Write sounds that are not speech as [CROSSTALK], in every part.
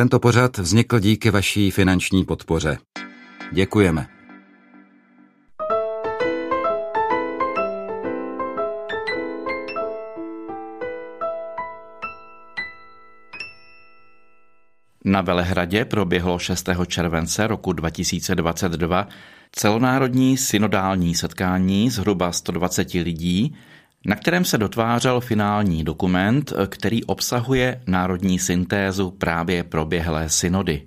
Tento pořad vznikl díky vaší finanční podpoře. Děkujeme. Na Velehradě proběhlo 6. července roku 2022 celonárodní synodální setkání zhruba 120 lidí, na kterém se dotvářel finální dokument, který obsahuje národní syntézu právě proběhlé synody.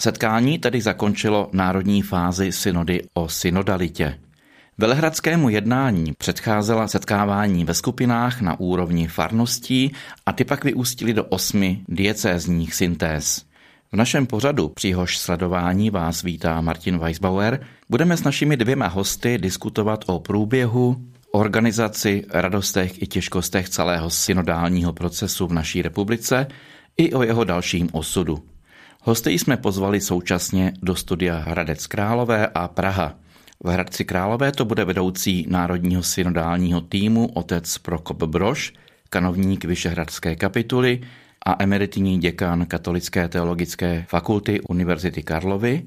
Setkání tedy zakončilo národní fázi synody o synodalitě. Velehradskému jednání předcházela setkávání ve skupinách na úrovni farností a ty pak vyústily do osmi diecézních syntéz. V našem pořadu přihož sledování vás vítá Martin Weisbauer. Budeme s našimi dvěma hosty diskutovat o průběhu, organizaci, radostech i těžkostech celého synodálního procesu v naší republice i o jeho dalším osudu. Hosty jsme pozvali současně do studia Hradec Králové a Praha. V Hradci Králové to bude vedoucí Národního synodálního týmu otec Prokop Broš, kanovník Vyšehradské kapituly a emeritní děkan Katolické teologické fakulty Univerzity Karlovy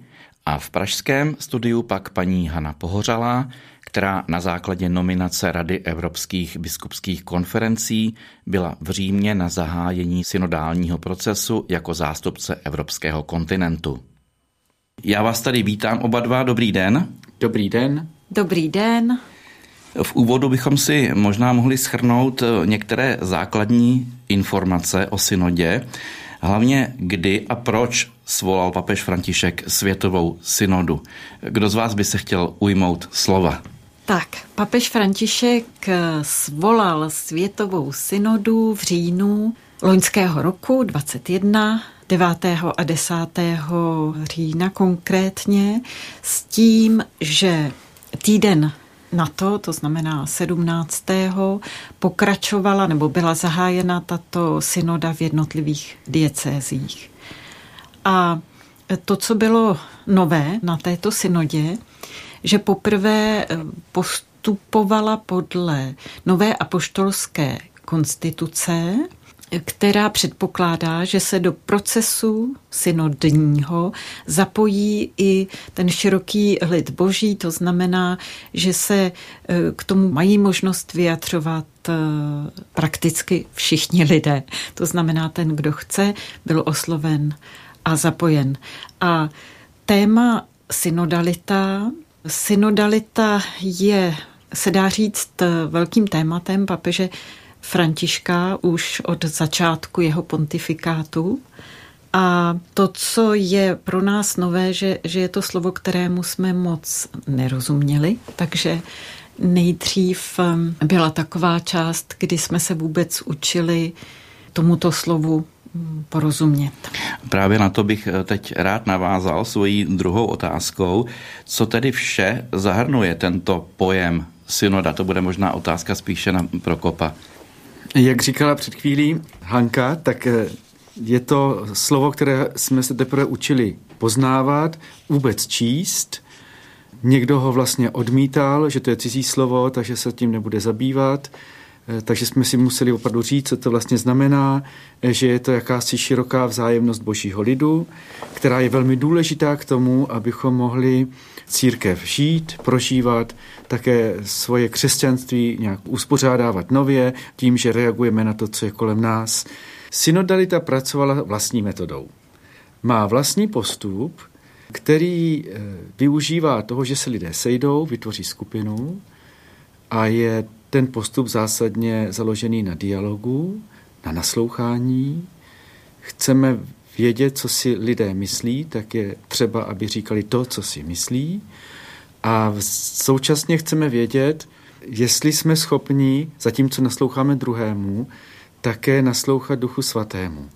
a v pražském studiu pak paní Hana Pohořalá, která na základě nominace Rady evropských biskupských konferencí byla v Římě na zahájení synodálního procesu jako zástupce evropského kontinentu. Já vás tady vítám oba dva, dobrý den. Dobrý den. Dobrý den. V úvodu bychom si možná mohli schrnout některé základní informace o synodě, hlavně kdy a proč svolal papež František světovou synodu. Kdo z vás by se chtěl ujmout slova? Tak, papež František svolal světovou synodu v říjnu loňského roku 21 9. a 10. října konkrétně, s tím, že týden na to, to znamená 17. pokračovala nebo byla zahájena tato synoda v jednotlivých diecézích. A to, co bylo nové na této synodě, že poprvé postupovala podle nové apoštolské konstituce, která předpokládá, že se do procesu synodního zapojí i ten široký lid boží, to znamená, že se e, k tomu mají možnost vyjadřovat e, prakticky všichni lidé. To znamená, ten, kdo chce, byl osloven a zapojen. A téma synodalita, synodalita je, se dá říct, velkým tématem papeže Františka už od začátku jeho pontifikátu. A to, co je pro nás nové, že, že je to slovo, kterému jsme moc nerozuměli, takže nejdřív um, byla taková část, kdy jsme se vůbec učili tomuto slovu porozumět. Právě na to bych eh, teď rád navázal svojí druhou otázkou. Co tedy vše zahrnuje tento pojem synoda? To bude možná otázka spíše na Prokopa. Jak říkala před chvílí Hanka, tak eh, je to slovo, které jsme se teprve učili poznávat, vůbec číst. Někdo ho vlastně odmítal, že to je cizí slovo, takže se tím nebude zabývat. Eh, takže jsme si museli opravdu říct, co to vlastně znamená, eh, že je to jakási široká vzájemnost božího lidu, která je velmi důležitá k tomu, abychom mohli církev žít, prožívat, také svoje křesťanství nějak uspořádávat nově, tím, že reagujeme na to, co je kolem nás. Synodalita pracovala vlastní metodou. Má vlastní postup, který eh, využívá toho, že se lidé sejdou, vytvoří skupinu a je ten postup zásadně založený na dialogu, na naslouchání. Chceme vědět, co si lidé myslí, tak je třeba, aby říkali to, co si myslí. A současně chceme vědět, jestli jsme schopni, zatímco nasloucháme druhému, také naslouchat Duchu Svatému.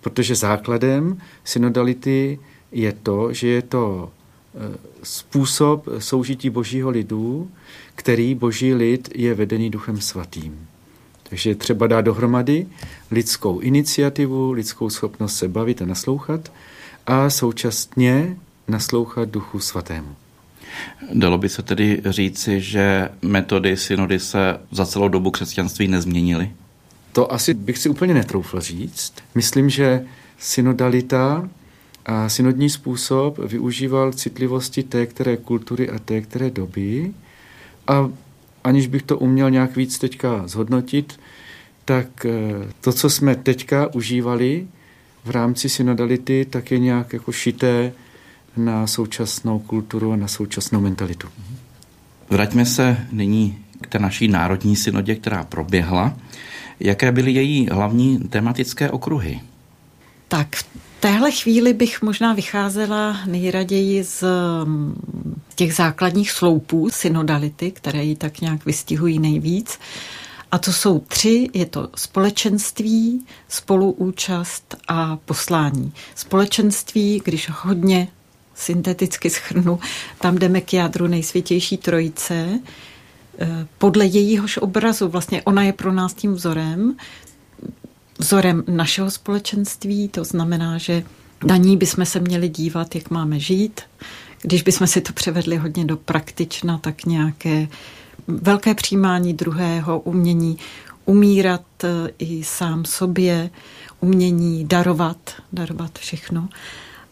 Protože základem synodality je to, že je to e, způsob soužití božího lidu, který boží lid je vedený Duchem Svatým. Takže třeba dá dohromady lidskou iniciativu, lidskou schopnost se bavit a naslouchat a současně naslouchat Duchu Svatému. Dalo by se tedy říci, že metody synody se za celou dobu křesťanství nezměnily? To asi bych si úplně netroufl říct. Myslím, že synodalita a synodní způsob využíval citlivosti té které kultury a té které doby a aniž bych to uměl nějak víc teďka zhodnotit, tak eh, to, co jsme teďka užívali v rámci synodality, tak je nějak jako šité na současnou kulturu a na současnou mentalitu. Vraťme se nyní k té naší národní synodě, která proběhla. Jaké byly její hlavní tematické okruhy? Tak v téhle chvíli bych možná vycházela nejraději z těch základních sloupů synodality, které ji tak nějak vystihují nejvíc. A to jsou tři, je to společenství, spoluúčast a poslání. Společenství, když hodně synteticky schrnu, tam jdeme k jádru nejsvětější trojice, eh, podle jejíhož obrazu, vlastně ona je pro nás tím vzorem, vzorem našeho společenství, to znamená, že na ní bychom se měli dívat, jak máme žít. Když bychom si to převedli hodně do praktična, tak nějaké velké přijímání druhého, umění umírat eh, i sám sobě, umění darovat, darovat všechno.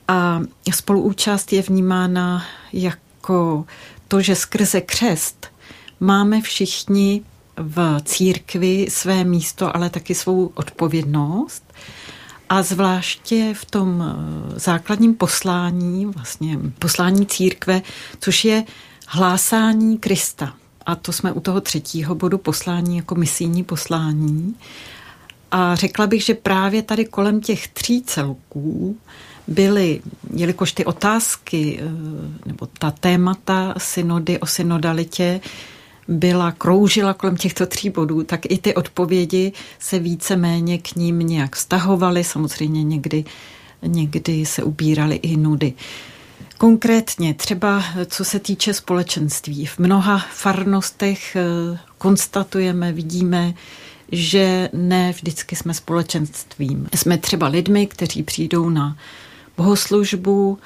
A spoluúčast je vnímána jako to, že skrze křest máme všichni v církvi své místo, ale taky svou odpovědnost. A zvláště v tom eh, základním poslání, vlastně poslání církve, což je hlásání Krista. A to jsme u toho třetího bodu poslání jako misijní poslání. A řekla bych, že právě tady kolem těch tří celků byly, jelikož ty otázky eh, nebo ta témata synody o synodalitě byla, kroužila kolem těchto tří bodů, tak i ty odpovědi se více-méně k ním nějak vztahovaly. Samozřejmě někdy, někdy se ubíraly i nudy. Konkrétně třeba co se týče společenství. V mnoha farnostech eh, konstatujeme, vidíme, že ne vždycky jsme společenstvím. Jsme třeba lidmi, kteří přijdou na bohoslužbu,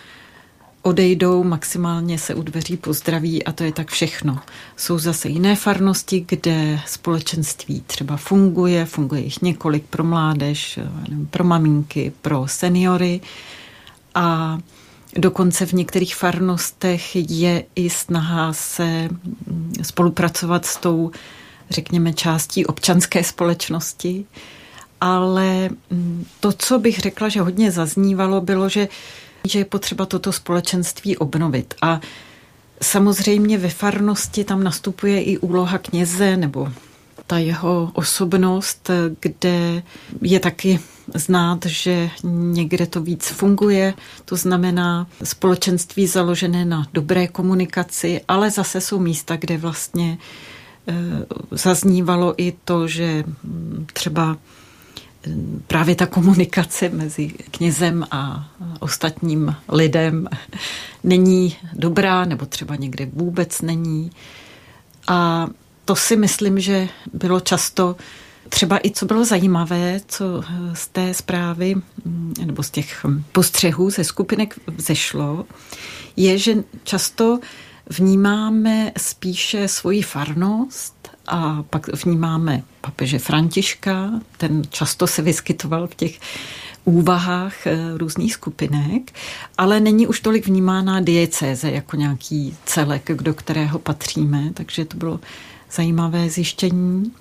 odejdou, maximálně se u dveří pozdraví a to je tak všechno. Jsou zase jiné farnosti, kde společenství třeba funguje, funguje jich několik pro mládež, pro maminky, pro seniory a Dokonce v některých farnostech je i snaha se spolupracovat s tou, řekněme, částí občanské společnosti. Ale to, co bych řekla, že hodně zaznívalo, bylo, že že je potřeba toto společenství obnovit. A samozřejmě ve farnosti tam nastupuje i úloha kněze nebo ta jeho osobnost, kde je taky znát, že někde to víc funguje, to znamená společenství založené na dobré komunikaci, ale zase jsou místa, kde vlastně eh, zaznívalo i to, že třeba právě ta komunikace mezi knězem a ostatním lidem není dobrá, nebo třeba někde vůbec není. A to si myslím, že bylo často třeba i co bylo zajímavé, co z té zprávy nebo z těch postřehů ze skupinek vzešlo, je, že často vnímáme spíše svoji farnost a pak vnímáme papeže Františka, ten často se vyskytoval v těch úvahách eh, různých skupinek, ale není už tolik vnímána diecéze jako nějaký celek, do kterého patříme, takže to bylo zajímavé zjištění.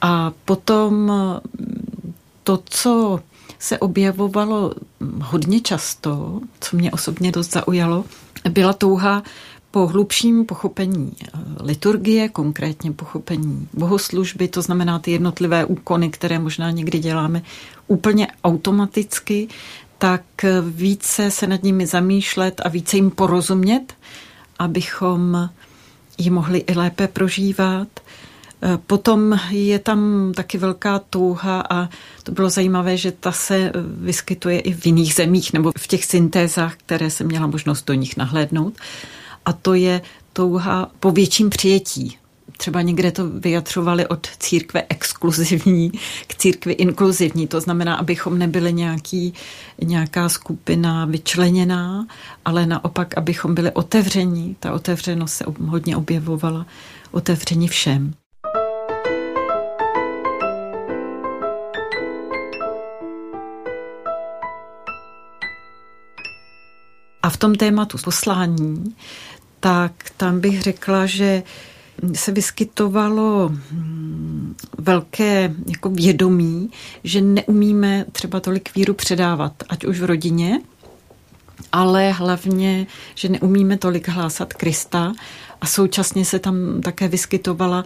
A potom mm, to, co se objevovalo hodně často, co mě osobně dost zaujalo, byla touha po hlubším pochopení eh, liturgie, konkrétně pochopení bohoslužby, to znamená ty jednotlivé úkony, které možná někdy děláme úplně automaticky, tak více se nad nimi zamýšlet a více jim porozumět, abychom ji mohli i lépe prožívat. Eh, potom je tam taky velká touha a to bylo zajímavé, že ta se vyskytuje i v jiných zemích nebo v těch syntézách, které jsem měla možnost do nich nahlédnout a to je touha po větším přijetí. Třeba někde to vyjadřovali od církve exkluzivní k církvi inkluzivní. To znamená, abychom nebyli nějaký, nějaká skupina vyčleněná, ale naopak, abychom byli otevření. Ta otevřenost se hodně objevovala, otevření všem. Tom tématu poslání, tak tam bych řekla, že se vyskytovalo hm, velké jako vědomí, že neumíme třeba tolik víru předávat, ať už v rodině, ale hlavně, že neumíme tolik hlásat Krista. A současně se tam také vyskytovala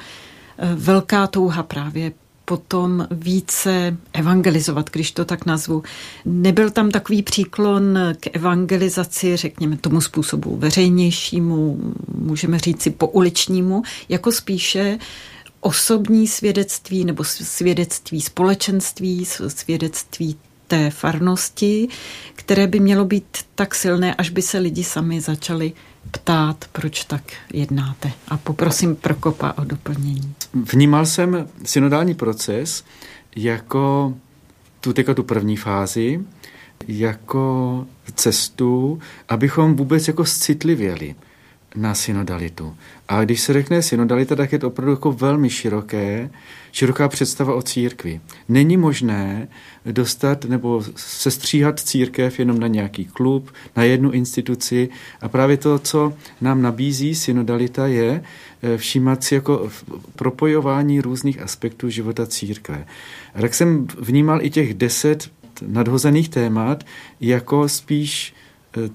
eh, velká touha právě potom více evangelizovat, když to tak nazvu. Nebyl tam takový příklon k evangelizaci, řekněme tomu způsobu veřejnějšímu, můžeme říci pouličnímu, jako spíše osobní svědectví nebo svědectví společenství, svědectví té farnosti, které by mělo být tak silné, až by se lidi sami začali ptát, proč tak jednáte. A poprosím Prokopa o doplnění. Vnímal jsem synodální proces jako tu, teďka tu první fázi, jako cestu, abychom vůbec jako citlivěli na synodalitu. A když se řekne synodalita, tak je to opravdu jako velmi široké, široká představa o církvi. Není možné dostat nebo sestříhat církev jenom na nějaký klub, na jednu instituci a právě to, co nám nabízí synodalita, je eh, všímat si jako propojování různých aspektů života církve. A tak jsem vnímal i těch deset nadhozených témat jako spíš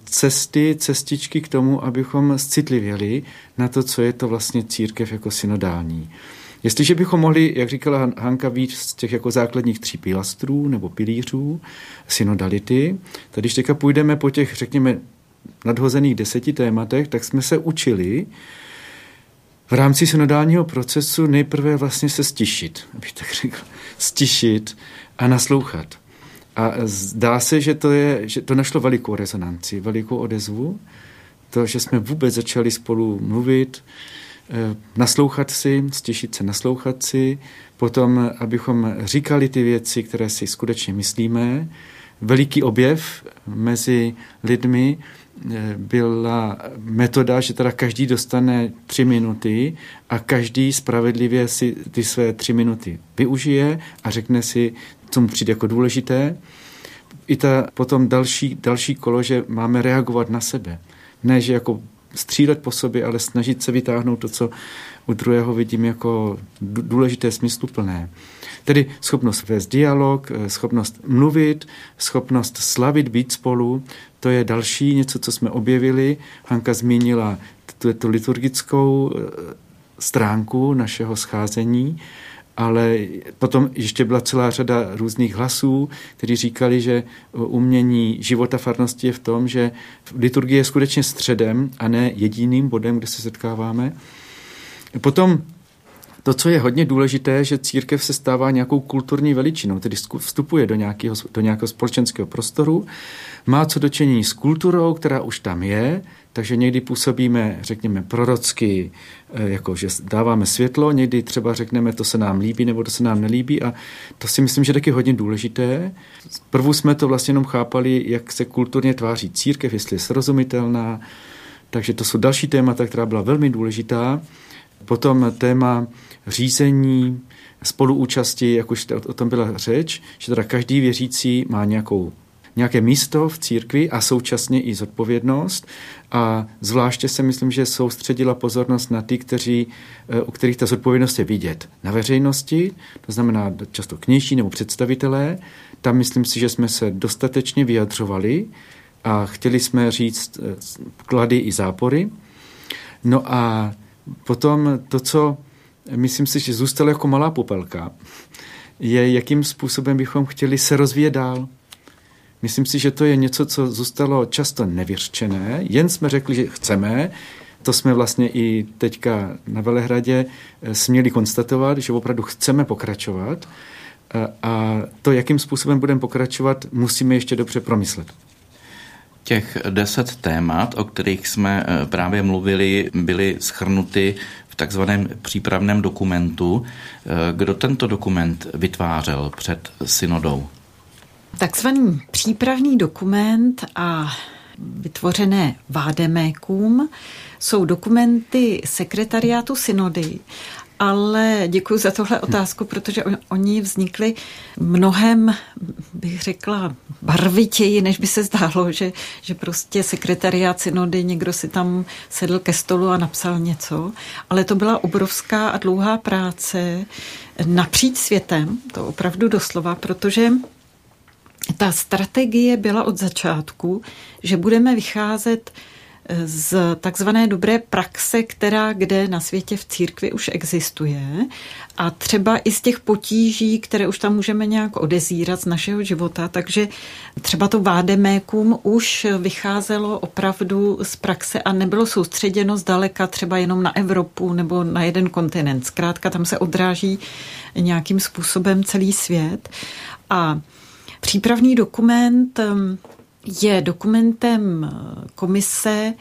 cesty, cestičky k tomu, abychom citlivěli na to, co je to vlastně církev jako synodální. Jestliže bychom mohli, jak říkala Hanka, víc z těch jako základních tří pilastrů nebo pilířů synodality, tak když teďka půjdeme po těch, řekněme, nadhozených deseti tématech, tak jsme se učili v rámci synodálního procesu nejprve vlastně se stišit, abych tak řekl, stišit a naslouchat. A zdá se, že to, je, že to našlo velikou rezonanci, velikou odezvu, to, že jsme vůbec začali spolu mluvit, eh, naslouchat si, stěšit se, naslouchat si, potom, abychom říkali ty věci, které si skutečně myslíme. Veliký objev mezi lidmi eh, byla metoda, že teda každý dostane tři minuty a každý spravedlivě si ty své tři minuty využije a řekne si, co mu přijde jako důležité. I ta potom další, další kolo, že máme reagovat na sebe. Ne, že jako střílet po sobě, ale snažit se vytáhnout to, co u druhého vidím jako důležité, smysluplné. Tedy schopnost vést dialog, eh, schopnost mluvit, schopnost slavit, být spolu, to je další něco, co jsme objevili. Hanka zmínila tu, tu liturgickou eh, stránku našeho scházení ale potom ještě byla celá řada různých hlasů, kteří říkali, že umění života farnosti je v tom, že liturgie je skutečně středem a ne jediným bodem, kde se setkáváme. Potom to, co je hodně důležité, že církev se stává nějakou kulturní veličinou, tedy vstupuje do nějakého, do nějakého společenského prostoru, má co dočení s kulturou, která už tam je, takže někdy působíme, řekněme, prorocky, eh, jako že dáváme světlo, někdy třeba řekneme, to se nám líbí nebo to se nám nelíbí a to si myslím, že taky hodně důležité. Prvu jsme to vlastně jenom chápali, jak se kulturně tváří církev, jestli je srozumitelná, takže to jsou další témata, která byla velmi důležitá. Potom téma řízení, spoluúčasti, jak už o tom byla řeč, že teda každý věřící má nějakou nějaké místo v církvi a současně i zodpovědnost. A zvláště se myslím, že soustředila pozornost na ty, kteří, eh, u kterých ta zodpovědnost je vidět na veřejnosti, to znamená často kněží nebo představitelé. Tam myslím si, že jsme se dostatečně vyjadřovali a chtěli jsme říct eh, klady i zápory. No a potom to, co myslím si, že zůstalo jako malá popelka, je, jakým způsobem bychom chtěli se rozvíjet dál. Myslím si, že to je něco, co zůstalo často nevyřčené, jen jsme řekli, že chceme, to jsme vlastně i teďka na Velehradě eh, směli konstatovat, že opravdu chceme pokračovat eh, a to, jakým způsobem budeme pokračovat, musíme ještě dobře promyslet. Těch deset témat, o kterých jsme eh, právě mluvili, byly schrnuty v takzvaném přípravném dokumentu. Kdo tento dokument vytvářel před synodou? Takzvaný přípravný dokument a vytvořené vádemékum jsou dokumenty sekretariátu synody ale děkuji za tohle otázku, protože oni vznikli mnohem, bych řekla, barvitěji, než by se zdálo, že, že prostě sekretariát synody, někdo si tam sedl ke stolu a napsal něco, ale to byla obrovská a dlouhá práce napříč světem, to opravdu doslova, protože ta strategie byla od začátku, že budeme vycházet z takzvané dobré praxe, která kde na světě v církvi už existuje. A třeba i z těch potíží, které už tam můžeme nějak odezírat z našeho života, takže třeba to vádemékum už vycházelo opravdu z praxe a nebylo soustředěno zdaleka třeba jenom na Evropu nebo na jeden kontinent. Zkrátka tam se odráží nějakým způsobem celý svět. A Přípravný dokument je dokumentem komise,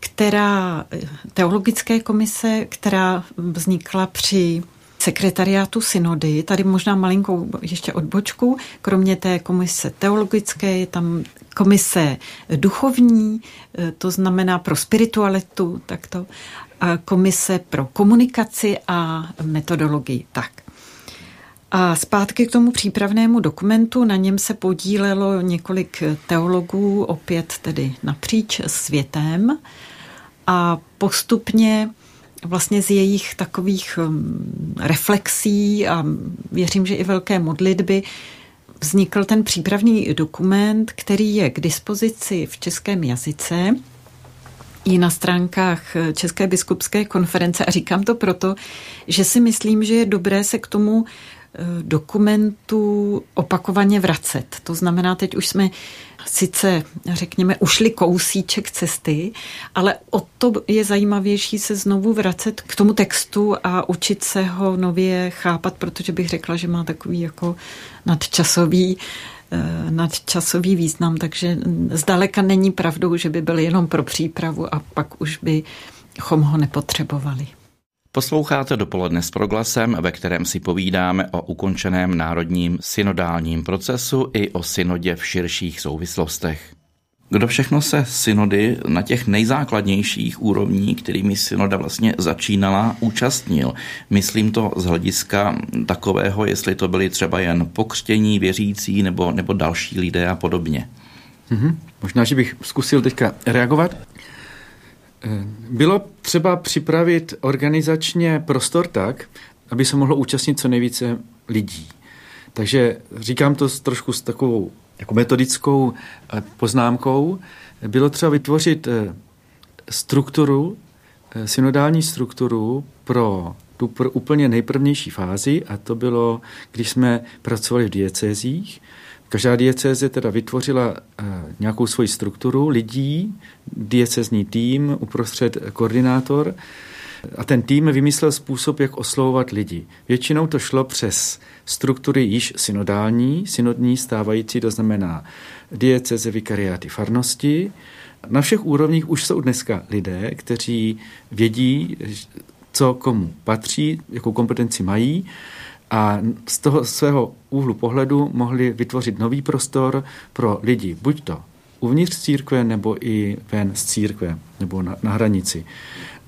která, teologické komise, která vznikla při sekretariátu synody, tady možná malinkou ještě odbočku, kromě té komise teologické je tam komise duchovní, to znamená pro spiritualitu, takto, a komise pro komunikaci a metodologii. Tak. A zpátky k tomu přípravnému dokumentu, na něm se podílelo několik teologů, opět tedy napříč světem. A postupně vlastně z jejich takových um, reflexí a věřím, že i velké modlitby vznikl ten přípravný dokument, který je k dispozici v českém jazyce i na stránkách České biskupské konference. A říkám to proto, že si myslím, že je dobré se k tomu dokumentů opakovaně vracet. To znamená, teď už jsme sice, řekněme, ušli kousíček cesty, ale o to je zajímavější se znovu vracet k tomu textu a učit se ho nově chápat, protože bych řekla, že má takový jako nadčasový eh, nadčasový význam, takže zdaleka není pravdou, že by byl jenom pro přípravu a pak už bychom ho nepotřebovali. Posloucháte dopoledne s proglasem, ve kterém si povídáme o ukončeném národním synodálním procesu i o synodě v širších souvislostech. Kdo všechno se synody na těch nejzákladnějších úrovní, kterými synoda vlastně začínala, účastnil? Myslím to z hlediska takového, jestli to byly třeba jen pokřtění, věřící nebo, nebo další lidé a podobně. Mm-hmm. Možná, že bych zkusil teďka reagovat. Bylo třeba připravit organizačně prostor tak, aby se mohlo účastnit co nejvíce lidí. Takže říkám to s trošku s takovou jako metodickou eh, poznámkou. Bylo třeba vytvořit eh, strukturu, eh, synodální strukturu pro tu pr- úplně nejprvnější fázi a to bylo, když jsme pracovali v diecézích, Každá diecéze teda vytvořila eh, nějakou svoji strukturu lidí, diecezní tým, uprostřed koordinátor a ten tým vymyslel způsob, jak oslovovat lidi. Většinou to šlo přes struktury již synodální, synodní stávající, to znamená dieceze, vikariáty, farnosti. Na všech úrovních už jsou dneska lidé, kteří vědí, co komu patří, jakou kompetenci mají a z toho svého úhlu pohledu mohli vytvořit nový prostor pro lidi, buď to uvnitř církve, nebo i ven z církve, nebo na, na hranici.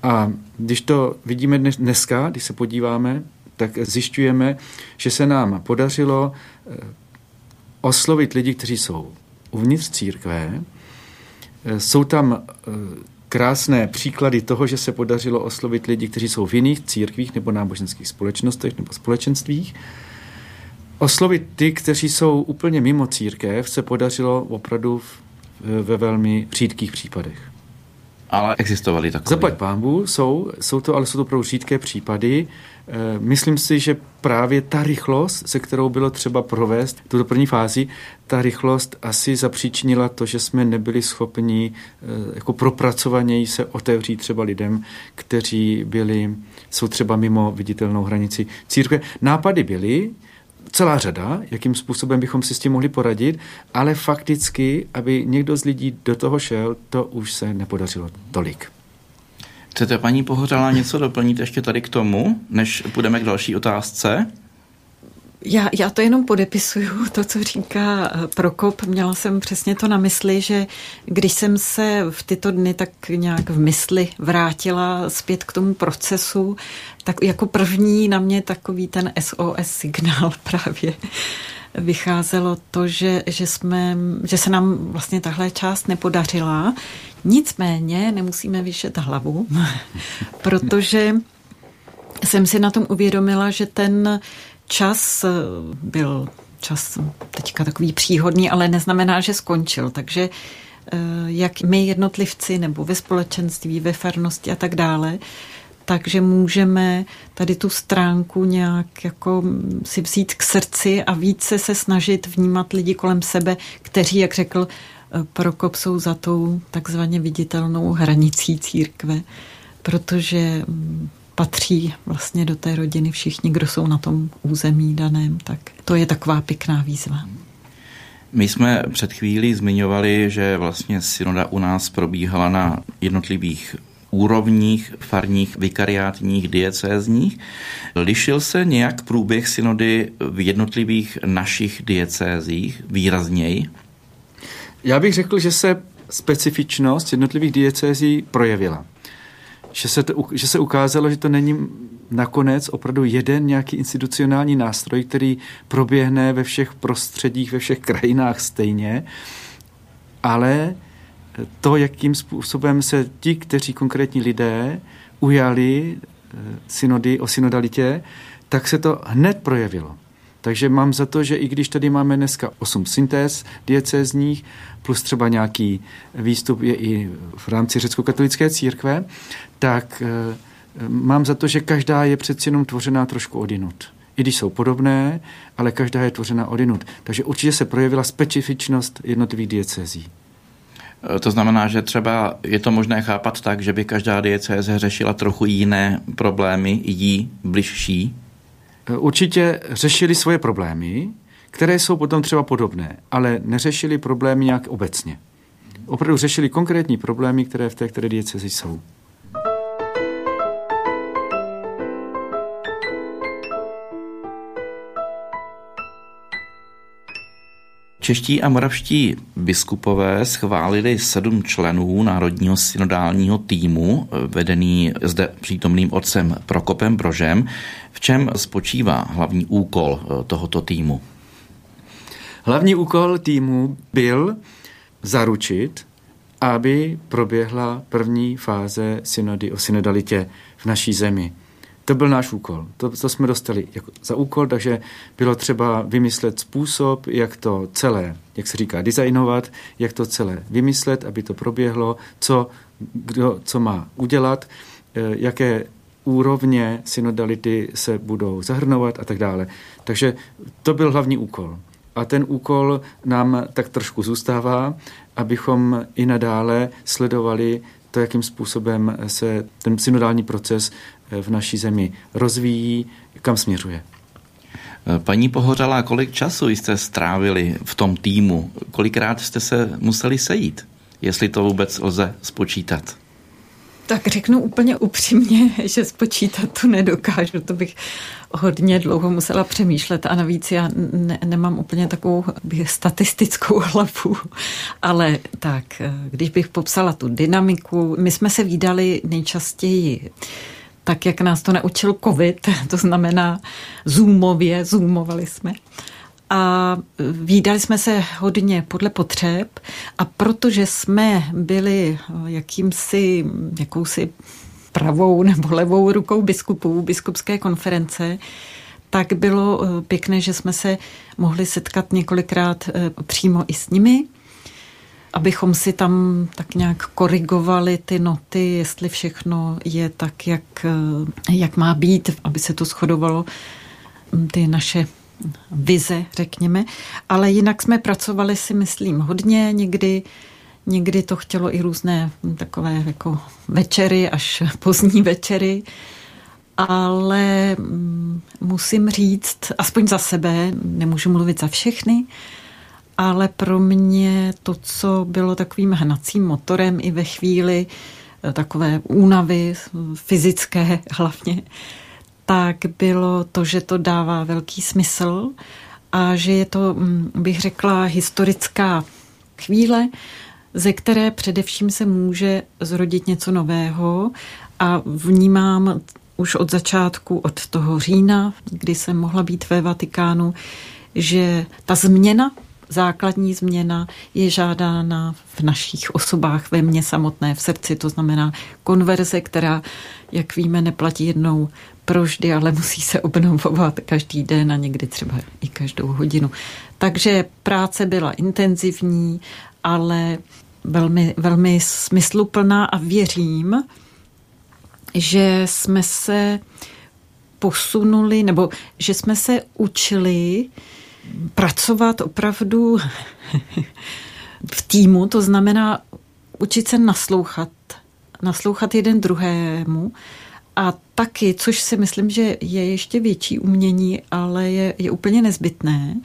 A když to vidíme dnes, dneska, když se podíváme, tak zjišťujeme, že se nám podařilo eh, oslovit lidi, kteří jsou uvnitř církve. Eh, jsou tam eh, krásné příklady toho, že se podařilo oslovit lidi, kteří jsou v jiných církvích nebo náboženských společnostech nebo společenstvích. Oslovit ty, kteří jsou úplně mimo církev, se podařilo opravdu ve velmi řídkých případech. Ale existovaly takové. Zaplať pámbu jsou, jsou to, ale jsou to opravdu řídké případy. E, myslím si, že právě ta rychlost, se kterou bylo třeba provést tuto první fázi, ta rychlost asi zapříčinila to, že jsme nebyli schopni e, jako propracovaněji se otevřít třeba lidem, kteří byli, jsou třeba mimo viditelnou hranici církve. Nápady byly, celá řada, jakým způsobem bychom si s tím mohli poradit, ale fakticky, aby někdo z lidí do toho šel, to už se nepodařilo tolik. Chcete, paní Pohořela, něco doplnit ještě tady k tomu, než půjdeme k další otázce? Já, já to jenom podepisuju, [LAUGHS] to, co říká eh, Prokop. Měla jsem přesně to na mysli, že když jsem se v tyto dny tak nějak v mysli vrátila zpět k tomu procesu, tak jako první na mě takový ten SOS signál [LAUGHS] právě vycházelo to, že, že, jsme, že se nám vlastně tahle část nepodařila. Nicméně nemusíme vyšet hlavu, [LAUGHS] protože jsem si na tom uvědomila, že ten čas eh, byl čas teďka takový příhodný, ale neznamená, že skončil. Takže eh, jak my jednotlivci nebo ve společenství, ve farnosti a tak dále, takže můžeme tady tu stránku nějak jako si vzít k srdci a více se snažit vnímat lidi kolem sebe, kteří, jak řekl eh, Prokop, jsou za tou takzvaně viditelnou hranicí církve, protože mm, patří vlastně do té rodiny všichni, kdo jsou na tom území daném, tak to je taková pěkná výzva. My jsme před chvílí zmiňovali, že vlastně synoda u nás probíhala na jednotlivých úrovních farních, vikariátních, diecézních. Lišil se nějak průběh synody v jednotlivých našich diecézích výrazněji? Já bych řekl, že se specifičnost jednotlivých diecézí projevila že se, to, že se ukázalo, že to není nakonec opravdu jeden nějaký institucionální nástroj, který proběhne ve všech prostředích, ve všech krajinách stejně, ale to, jakým způsobem se ti, kteří konkrétní lidé ujali eh, synody o synodalitě, tak se to hned projevilo. Takže mám za to, že i když tady máme dneska osm syntéz diecézních, plus třeba nějaký výstup je i v rámci řecko-katolické církve, tak eh, mám za to, že každá je přeci jenom tvořená trošku odinut. I když jsou podobné, ale každá je tvořena odinut. Takže určitě se projevila specifičnost jednotlivých diecézí. Eh, to znamená, že třeba je to možné chápat tak, že by každá diecéze řešila trochu jiné problémy, jí bližší? Určitě řešili svoje problémy, které jsou potom třeba podobné, ale neřešili problémy nějak obecně. Opravdu řešili konkrétní problémy, které v té které diecezi jsou. Čeští a moravští biskupové schválili sedm členů Národního synodálního týmu, vedený zde přítomným otcem Prokopem Brožem. V čem spočívá hlavní úkol eh, tohoto týmu? Hlavní úkol týmu byl zaručit, aby proběhla první fáze synody o synodalitě v naší zemi. To byl náš úkol. To, to jsme dostali jako za úkol, takže bylo třeba vymyslet způsob, jak to celé, jak se říká, designovat, jak to celé vymyslet, aby to proběhlo, co, kdo, co má udělat, eh, jaké úrovně synodality se budou zahrnovat a tak dále. Takže to byl hlavní úkol. A ten úkol nám tak trošku zůstává, abychom i nadále sledovali to, jakým způsobem se ten synodální proces v naší zemi rozvíjí, kam směřuje. Paní Pohořala, kolik času jste strávili v tom týmu? Kolikrát jste se museli sejít? Jestli to vůbec lze spočítat? Tak řeknu úplně upřímně, [LAUGHS] že spočítat to nedokážu. To bych hodně dlouho musela přemýšlet a navíc já ne, nemám úplně takovou statistickou [LAUGHS] hlavu. Ale tak, když bych popsala tu dynamiku, my jsme se výdali nejčastěji tak, jak nás to naučil covid, [LAUGHS] to znamená zoomově, zoomovali jsme. A výdali jsme se hodně podle potřeb a protože jsme byli jakýmsi, jakousi pravou nebo levou rukou biskupů, biskupské konference, tak bylo eh, pěkné, že jsme se mohli setkat několikrát eh, přímo i s nimi abychom si tam tak nějak korigovali ty noty, jestli všechno je tak, jak, jak má být, aby se to shodovalo mm, ty naše vize, řekněme. Ale jinak jsme pracovali si, myslím, hodně. Někdy, někdy to chtělo i různé takové jako večery, až [LAUGHS] pozdní večery. Ale mm, musím říct, aspoň za sebe, nemůžu mluvit za všechny, ale pro mě to, co bylo takovým hnacím motorem i ve chvíli eh, takové únavy fyzické [LAUGHS] hlavně, tak bylo to, že to dává velký smysl a že je to, mm, bych řekla, historická chvíle, ze které především se může zrodit něco nového a vnímám už od začátku, od toho října, kdy jsem mohla být ve Vatikánu, že ta změna, základní změna je žádána v našich osobách, ve mně samotné, v srdci, to znamená konverze, která, jak víme, neplatí jednou proždy, ale musí se obnovovat každý den a někdy třeba i každou hodinu. Takže práce byla intenzivní, ale velmi, velmi smysluplná a věřím, že jsme se posunuli, nebo že jsme se učili pracovat opravdu v týmu, to znamená učit se naslouchat, naslouchat jeden druhému. A taky, což si myslím, že je ještě větší umění, ale je, je úplně nezbytné,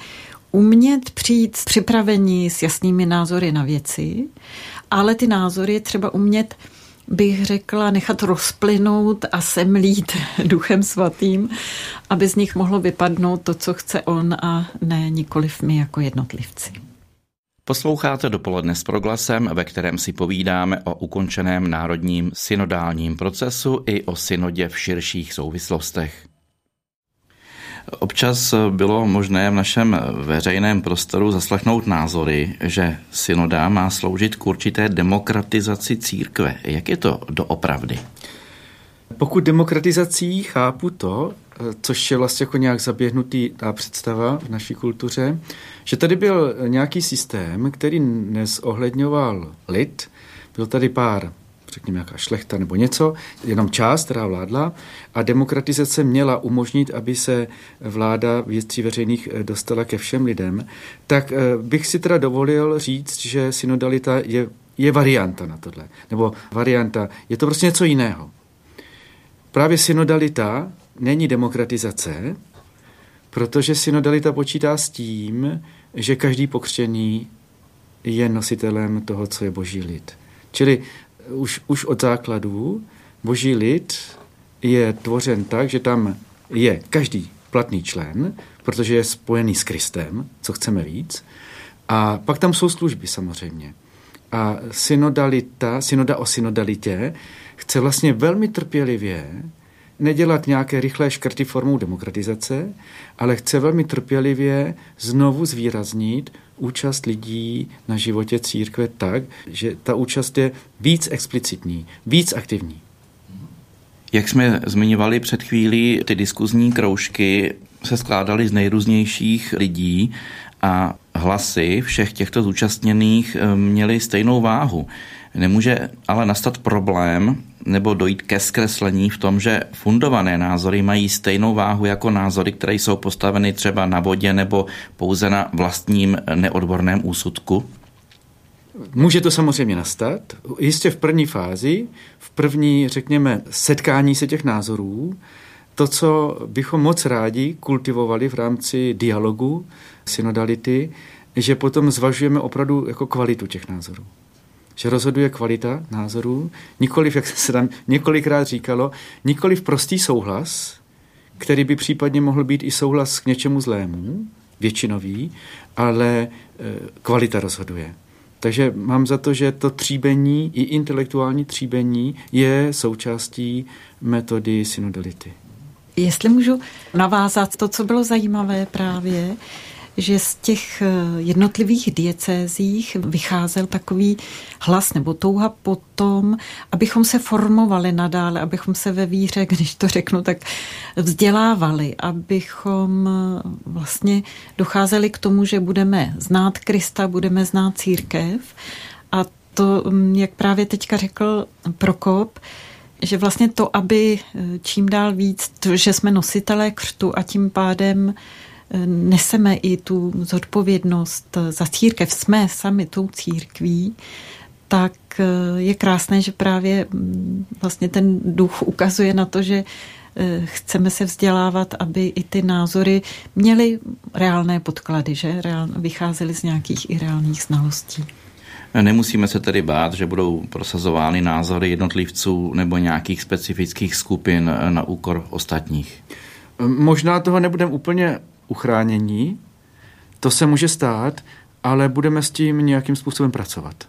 umět přijít připravení s jasnými názory na věci, ale ty názory třeba umět bych řekla, nechat rozplynout a semlít [LAUGHS] duchem svatým, aby z nich mohlo vypadnout to, co chce on a ne nikoliv my jako jednotlivci. Posloucháte dopoledne s proglasem, ve kterém si povídáme o ukončeném národním synodálním procesu i o synodě v širších souvislostech. Občas bylo možné v našem veřejném prostoru zaslechnout názory, že synoda má sloužit k určité demokratizaci církve. Jak je to doopravdy? Pokud demokratizací chápu to, což je vlastně jako nějak zaběhnutý ta představa v naší kultuře, že tady byl nějaký systém, který nezohledňoval lid, byl tady pár řekněme nějaká šlechta nebo něco, jenom část, která vládla a demokratizace měla umožnit, aby se vláda věcí veřejných eh, dostala ke všem lidem, tak eh, bych si teda dovolil říct, že synodalita je, je varianta na tohle. Nebo varianta, je to prostě něco jiného. Právě synodalita není demokratizace, protože synodalita počítá s tím, že každý pokřtěný je nositelem toho, co je boží lid. Čili už, už od základů boží lid je tvořen tak, že tam je každý platný člen, protože je spojený s Kristem, co chceme víc. A pak tam jsou služby samozřejmě. A synodalita, synoda o synodalitě chce vlastně velmi trpělivě nedělat nějaké rychlé škrty formou demokratizace, ale chce velmi trpělivě znovu zvýraznit účast lidí na životě církve tak, že ta účast je víc explicitní, víc aktivní. Jak jsme zmiňovali před chvílí, ty diskuzní kroužky se skládaly z nejrůznějších lidí a hlasy všech těchto zúčastněných eh, měly stejnou váhu. Nemůže ale nastat problém nebo dojít ke zkreslení v tom, že fundované názory mají stejnou váhu jako názory, které jsou postaveny třeba na vodě nebo pouze na vlastním neodborném úsudku? Může to samozřejmě nastat. Jistě v první fázi, v první, řekněme, setkání se těch názorů, to, co bychom moc rádi kultivovali v rámci dialogu, synodality, že potom zvažujeme opravdu jako kvalitu těch názorů že rozhoduje kvalita názorů, nikoliv, jak se tam několikrát říkalo, nikoliv prostý souhlas, který by případně mohl být i souhlas k něčemu zlému, většinový, ale e, kvalita rozhoduje. Takže mám za to, že to tříbení, i intelektuální tříbení, je součástí metody synodality. Jestli můžu navázat to, co bylo zajímavé právě, že z těch eh, jednotlivých diecézích vycházel takový hlas nebo touha po tom, abychom se formovali nadále, abychom se ve víře, [LAUGHS] když to řeknu, tak vzdělávali, abychom eh, vlastně docházeli k tomu, že budeme znát Krista, budeme znát církev. A to, mm, jak právě teďka řekl Prokop, že vlastně to, aby eh, čím dál víc, to, že jsme nositelé křtu a tím pádem neseme i tu zodpovědnost za církev, jsme sami tou církví, tak eh, je krásné, že právě mm, vlastně ten duch ukazuje na to, že eh, chceme se vzdělávat, aby i ty názory měly reálné podklady, že vycházely z nějakých i reálných znalostí. Nemusíme se tedy bát, že budou prosazovány názory jednotlivců nebo nějakých specifických skupin na úkor ostatních. Možná toho nebudeme úplně uchránění, to se může stát, ale budeme s tím nějakým způsobem pracovat.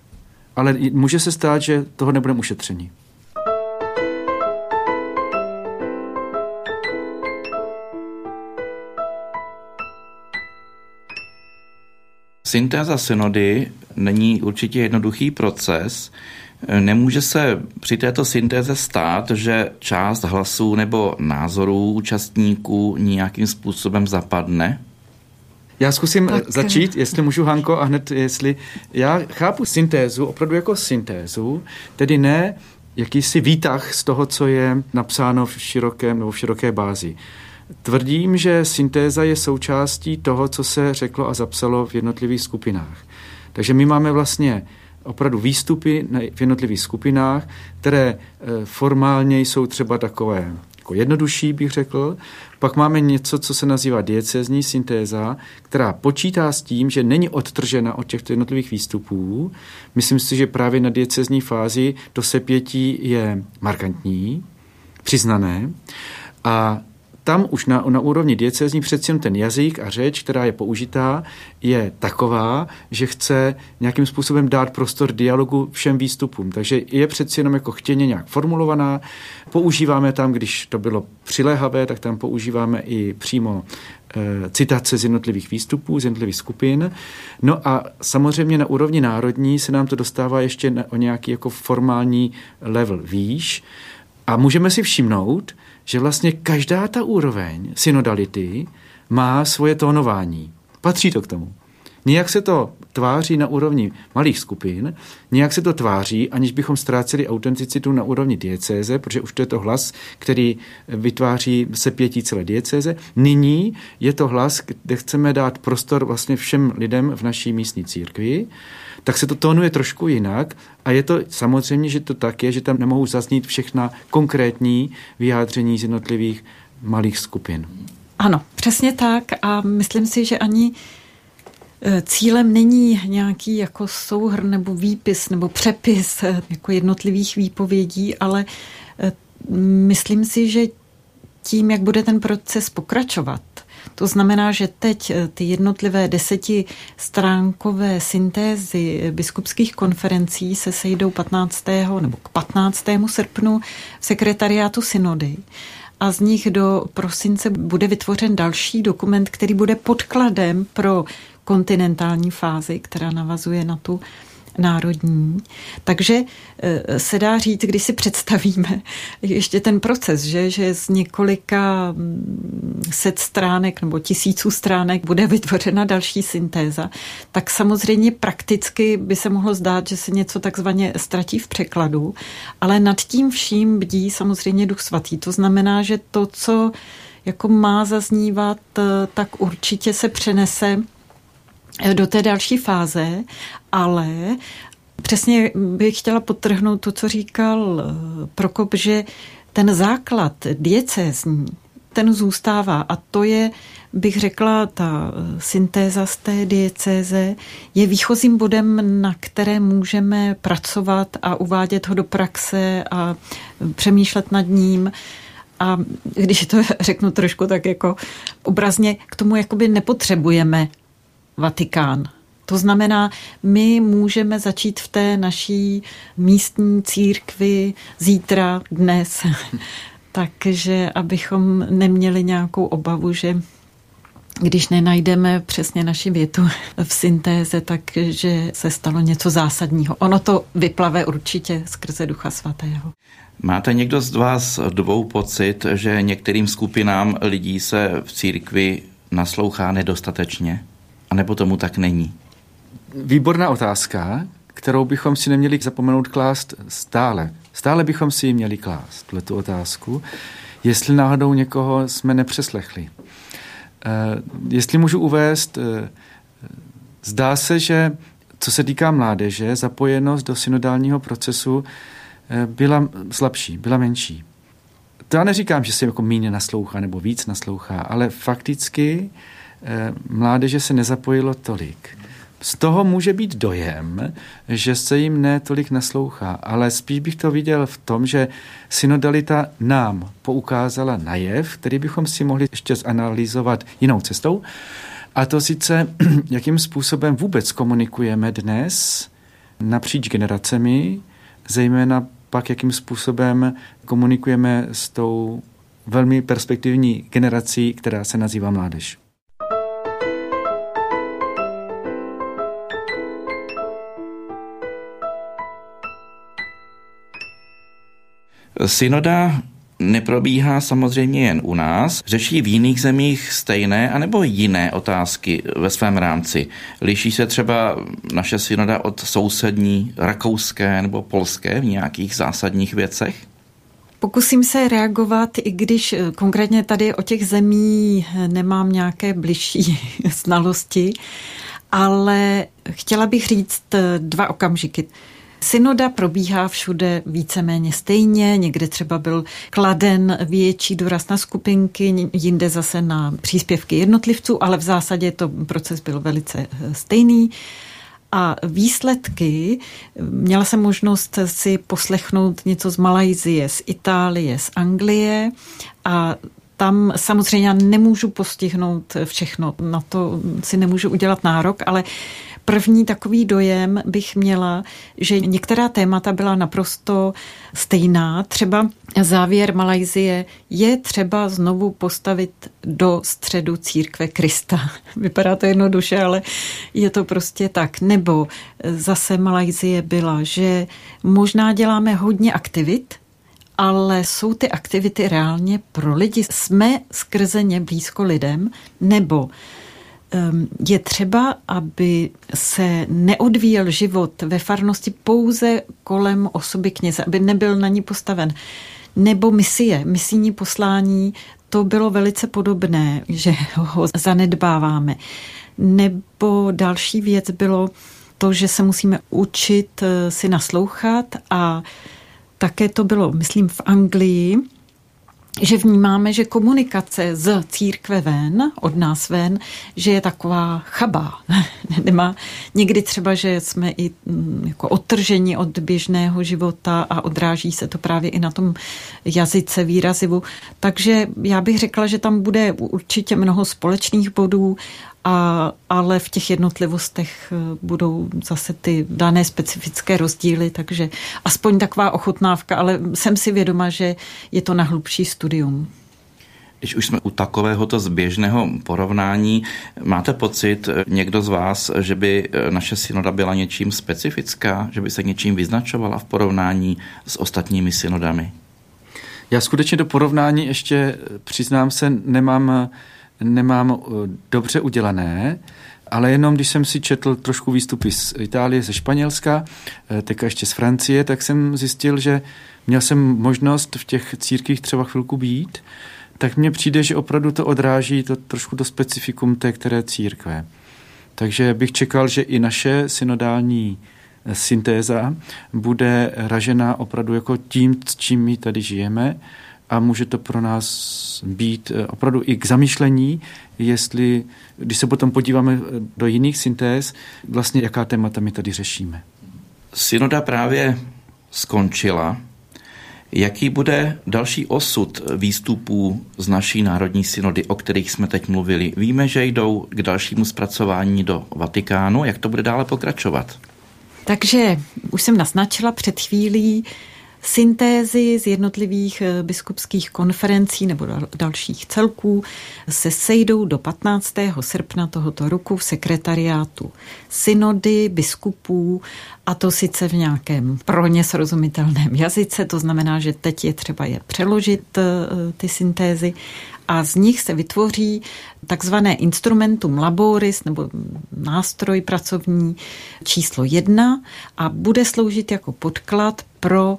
Ale může se stát, že toho nebudeme ušetření. Syntéza synody není určitě jednoduchý proces. Nemůže se při této syntéze stát, že část hlasů nebo názorů účastníků nějakým způsobem zapadne? Já zkusím tak. začít, jestli můžu, Hanko, a hned jestli... Já chápu syntézu opravdu jako syntézu, tedy ne jakýsi výtah z toho, co je napsáno v širokém nebo v široké bázi. Tvrdím, že syntéza je součástí toho, co se řeklo a zapsalo v jednotlivých skupinách. Takže my máme vlastně opravdu výstupy v jednotlivých skupinách, které eh, formálně jsou třeba takové jako jednodušší, bych řekl. Pak máme něco, co se nazývá diecezní syntéza, která počítá s tím, že není odtržena od těchto jednotlivých výstupů. Myslím si, že právě na diecezní fázi to sepětí je markantní, přiznané. A tam už na, na úrovni diecezní přeci jen ten jazyk a řeč, která je použitá, je taková, že chce nějakým způsobem dát prostor dialogu všem výstupům. Takže je přeci jenom jako chtěně nějak formulovaná. Používáme tam, když to bylo přiléhavé, tak tam používáme i přímo e, citace z jednotlivých výstupů, z jednotlivých skupin. No a samozřejmě na úrovni národní se nám to dostává ještě na, o nějaký jako formální level výš. A můžeme si všimnout, že vlastně každá ta úroveň synodality má svoje tónování. Patří to k tomu. Nějak se to tváří na úrovni malých skupin, nějak se to tváří, aniž bychom ztráceli autenticitu na úrovni diecéze, protože už to je to hlas, který vytváří se pětí celé diecéze. Nyní je to hlas, kde chceme dát prostor vlastně všem lidem v naší místní církvi tak se to tónuje trošku jinak a je to samozřejmě, že to tak je, že tam nemohou zaznít všechna konkrétní vyjádření z jednotlivých malých skupin. Ano, přesně tak a myslím si, že ani e, Cílem není nějaký jako souhr nebo výpis nebo přepis e, jako jednotlivých výpovědí, ale e, myslím si, že tím, jak bude ten proces pokračovat, to znamená, že teď eh, ty jednotlivé desetistránkové syntézy biskupských konferencí se sejdou 15. nebo k 15. srpnu v sekretariátu synody a z nich do prosince bude vytvořen další dokument, který bude podkladem pro kontinentální fázi, která navazuje na tu národní. Takže eh, se dá říct, když si představíme ještě ten proces, že, že z několika mm, set stránek nebo tisíců stránek bude vytvořena další syntéza, tak samozřejmě prakticky by se mohlo zdát, že se něco takzvaně ztratí v překladu, ale nad tím vším bdí samozřejmě duch svatý. To znamená, že to, co jako má zaznívat, eh, tak určitě se přenese do té další fáze, ale přesně bych chtěla potrhnout to, co říkal eh, Prokop, že ten základ diecézní, ten zůstává a to je, bych řekla, ta eh, syntéza z té diecéze je výchozím bodem, na které můžeme pracovat a uvádět ho do praxe a přemýšlet nad ním. A když to [LAUGHS] řeknu trošku tak jako obrazně, k tomu jakoby nepotřebujeme Vatikán. To znamená, my můžeme začít v té naší místní církvi zítra, dnes. [LAUGHS] Takže abychom neměli nějakou obavu, že když nenajdeme přesně naši větu v syntéze, takže se stalo něco zásadního. Ono to vyplave určitě skrze Ducha Svatého. Máte někdo z vás dvou pocit, že některým skupinám lidí se v církvi naslouchá nedostatečně? A nebo tomu tak není? Výborná otázka, kterou bychom si neměli zapomenout klást stále. Stále bychom si ji měli klást, tu otázku, jestli náhodou někoho jsme nepřeslechli. Eh, jestli můžu uvést, eh, zdá se, že co se týká mládeže, zapojenost do synodálního procesu eh, byla slabší, byla menší. To já neříkám, že se jako méně naslouchá nebo víc naslouchá, ale fakticky mládeže se nezapojilo tolik. z toho může být dojem, že se jim ne tolik naslouchá, ale spíš bych to viděl v tom, že synodalita nám poukázala na jev, který bychom si mohli ještě zanalýzovat jinou cestou, a to sice, [CLEARS THROAT] jakým způsobem vůbec komunikujeme dnes napříč generacemi, zejména pak, jakým způsobem komunikujeme s tou velmi perspektivní generací, která se nazývá mládež. Synoda neprobíhá samozřejmě jen u nás, řeší v jiných zemích stejné anebo jiné otázky ve svém rámci. Liší se třeba naše synoda od sousední rakouské nebo polské v nějakých zásadních věcech? Pokusím se reagovat, i když eh, konkrétně tady o těch zemí eh, nemám nějaké bližší [LAUGHS] znalosti, ale chtěla bych říct eh, dva okamžiky. Synoda probíhá všude víceméně stejně, někde třeba byl kladen větší důraz na skupinky, jinde zase na příspěvky jednotlivců, ale v zásadě to proces byl velice stejný. A výsledky, měla jsem možnost si poslechnout něco z Malajzie, z Itálie, z Anglie a tam samozřejmě já nemůžu postihnout všechno, na to si nemůžu udělat nárok, ale První takový dojem bych měla, že některá témata byla naprosto stejná. Třeba závěr Malajzie je třeba znovu postavit do středu církve Krista. [LAUGHS] Vypadá to jednoduše, ale je to prostě tak. Nebo zase Malajzie byla, že možná děláme hodně aktivit, ale jsou ty aktivity reálně pro lidi? Jsme skrze ně blízko lidem? Nebo je třeba, aby se neodvíjel život ve farnosti pouze kolem osoby kněze, aby nebyl na ní postaven. Nebo misie, misijní poslání, to bylo velice podobné, že ho zanedbáváme. Nebo další věc bylo to, že se musíme učit eh, si naslouchat a také to bylo, myslím, v Anglii, že vnímáme, že komunikace z církve ven, od nás ven, že je taková chabá. [LAUGHS] Nemá někdy třeba, že jsme i mm, jako odtrženi od běžného života a odráží se to právě i na tom jazyce, výrazivu. Takže já bych řekla, že tam bude určitě mnoho společných bodů a, ale v těch jednotlivostech eh, budou zase ty dané specifické rozdíly, takže aspoň taková ochutnávka, ale jsem si vědoma, že je to na hlubší studium. Když už jsme u takovéhoto zběžného porovnání, máte pocit eh, někdo z vás, že by eh, naše synoda byla něčím specifická, že by se něčím vyznačovala v porovnání s ostatními synodami? Já skutečně do porovnání ještě, přiznám se, nemám nemám eh, dobře udělané, ale jenom když jsem si četl trošku výstupy z Itálie, ze Španělska, eh, teďka ještě z Francie, tak jsem zjistil, že měl jsem možnost v těch církvích třeba chvilku být, tak mně přijde, že opravdu to odráží to trošku do specifikum té které církve. Takže bych čekal, že i naše synodální eh, syntéza bude ražená opravdu jako tím, s čím my tady žijeme a může to pro nás být eh, opravdu i k zamýšlení, jestli, když se potom podíváme eh, do jiných syntéz, vlastně jaká témata my tady řešíme. Synoda právě skončila. Jaký bude další osud výstupů z naší národní synody, o kterých jsme teď mluvili? Víme, že jdou k dalšímu zpracování do Vatikánu. Jak to bude dále pokračovat? Takže už jsem naznačila před chvílí, syntézy z jednotlivých eh, biskupských konferencí nebo dalších celků se sejdou do 15. srpna tohoto roku v sekretariátu synody biskupů a to sice v nějakém pro ně srozumitelném jazyce, to znamená, že teď je třeba je přeložit eh, ty syntézy a z nich se vytvoří takzvané instrumentum laboris nebo nástroj pracovní číslo jedna a bude sloužit jako podklad pro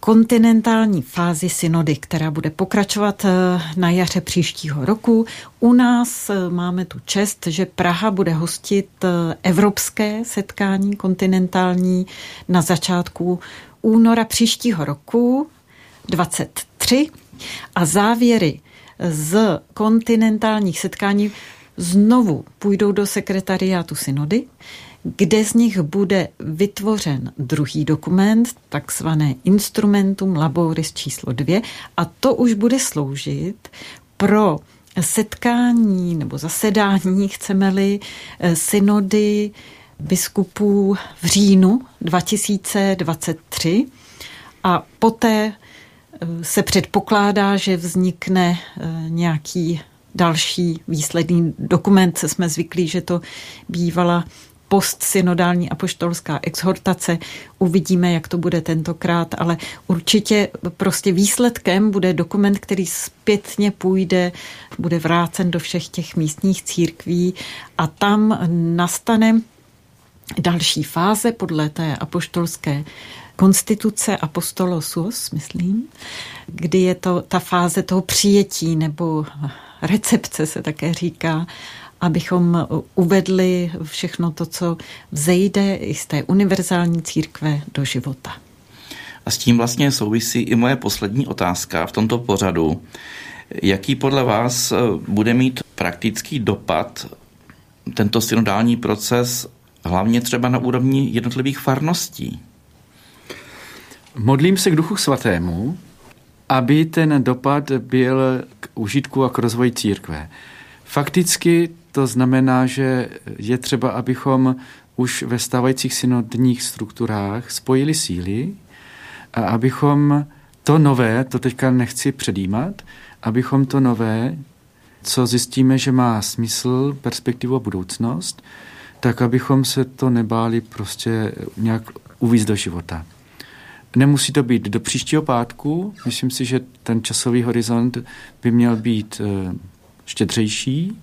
kontinentální fázi synody, která bude pokračovat eh, na jaře příštího roku. U nás eh, máme tu čest, že Praha bude hostit eh, evropské setkání kontinentální na začátku února příštího roku 23 a závěry z kontinentálních setkání znovu půjdou do sekretariátu synody, kde z nich bude vytvořen druhý dokument, takzvané Instrumentum Laboris číslo dvě, a to už bude sloužit pro setkání nebo zasedání, chceme-li, eh, synody biskupů v říjnu 2023 a poté eh, se předpokládá, že vznikne eh, nějaký další výsledný dokument. Jsme zvyklí, že to bývala postsynodální apoštolská exhortace. Uvidíme, jak to bude tentokrát, ale určitě prostě výsledkem bude dokument, který zpětně půjde, bude vrácen do všech těch místních církví a tam nastane další fáze podle té apoštolské konstituce Apostolosus, myslím, kdy je to ta fáze toho přijetí nebo recepce se také říká, abychom uvedli všechno to, co vzejde i z té univerzální církve do života. A s tím vlastně souvisí i moje poslední otázka v tomto pořadu. Jaký podle vás eh, bude mít praktický dopad tento synodální proces, hlavně třeba na úrovni jednotlivých farností? Modlím se k Duchu Svatému, aby ten dopad byl k užitku a k rozvoji církve. Fakticky to znamená, že je třeba, abychom už ve stávajících synodních strukturách spojili síly a abychom to nové, to teďka nechci předjímat, abychom to nové, co zjistíme, že má smysl, perspektivu a budoucnost, tak abychom se to nebáli prostě nějak uvízt do života. Nemusí to být do příštího pátku. Myslím si, že ten časový horizont by měl být eh, štědřejší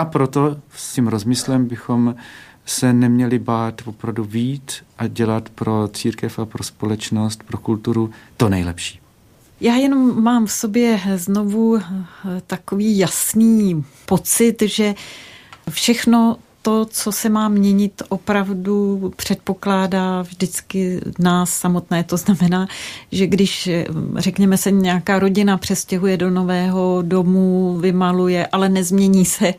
a proto s tím rozmyslem bychom se neměli bát opravdu vít a dělat pro církev a pro společnost, pro kulturu to nejlepší. Já jenom mám v sobě znovu takový jasný pocit, že všechno to, co se má měnit, opravdu předpokládá vždycky nás samotné. To znamená, že když, řekněme se, nějaká rodina přestěhuje do nového domu, vymaluje, ale nezmění se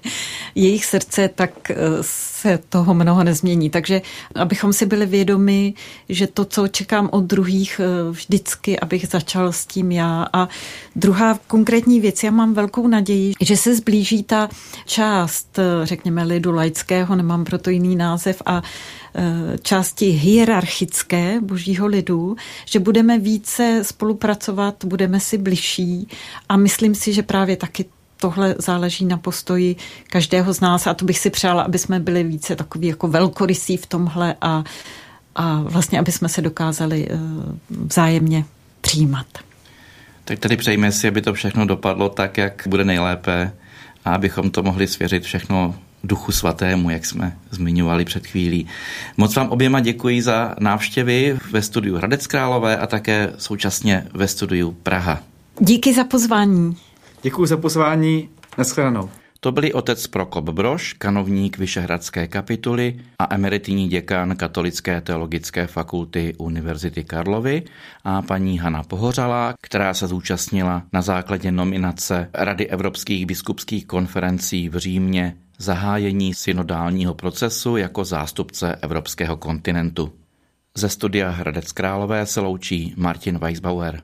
jejich srdce, tak eh, se toho mnoho nezmění. Takže abychom si byli vědomi, že to, co čekám od druhých, eh, vždycky, abych začal s tím já. A druhá konkrétní věc, já mám velkou naději, že se zblíží ta část, eh, řekněme, lidu laického, nemám proto jiný název, a eh, části hierarchické božího lidu, že budeme více spolupracovat, budeme si bližší a myslím si, že právě taky tohle záleží na postoji každého z nás a to bych si přála, aby jsme byli více takový jako velkorysí v tomhle a, a vlastně, aby jsme se dokázali uh, vzájemně přijímat. Tak tady přejme si, aby to všechno dopadlo tak, jak bude nejlépe a abychom to mohli svěřit všechno Duchu Svatému, jak jsme zmiňovali před chvílí. Moc vám oběma děkuji za návštěvy ve studiu Hradec Králové a také současně ve studiu Praha. Díky za pozvání. Děkuji za pozvání. Naschledanou. To byli otec Prokop Broš, kanovník Vyšehradské kapituly a emeritní děkan Katolické teologické fakulty Univerzity Karlovy a paní Hana Pohořalá, která se zúčastnila na základě nominace Rady evropských biskupských konferencí v Římě zahájení synodálního procesu jako zástupce evropského kontinentu. Ze studia Hradec Králové se loučí Martin Weisbauer.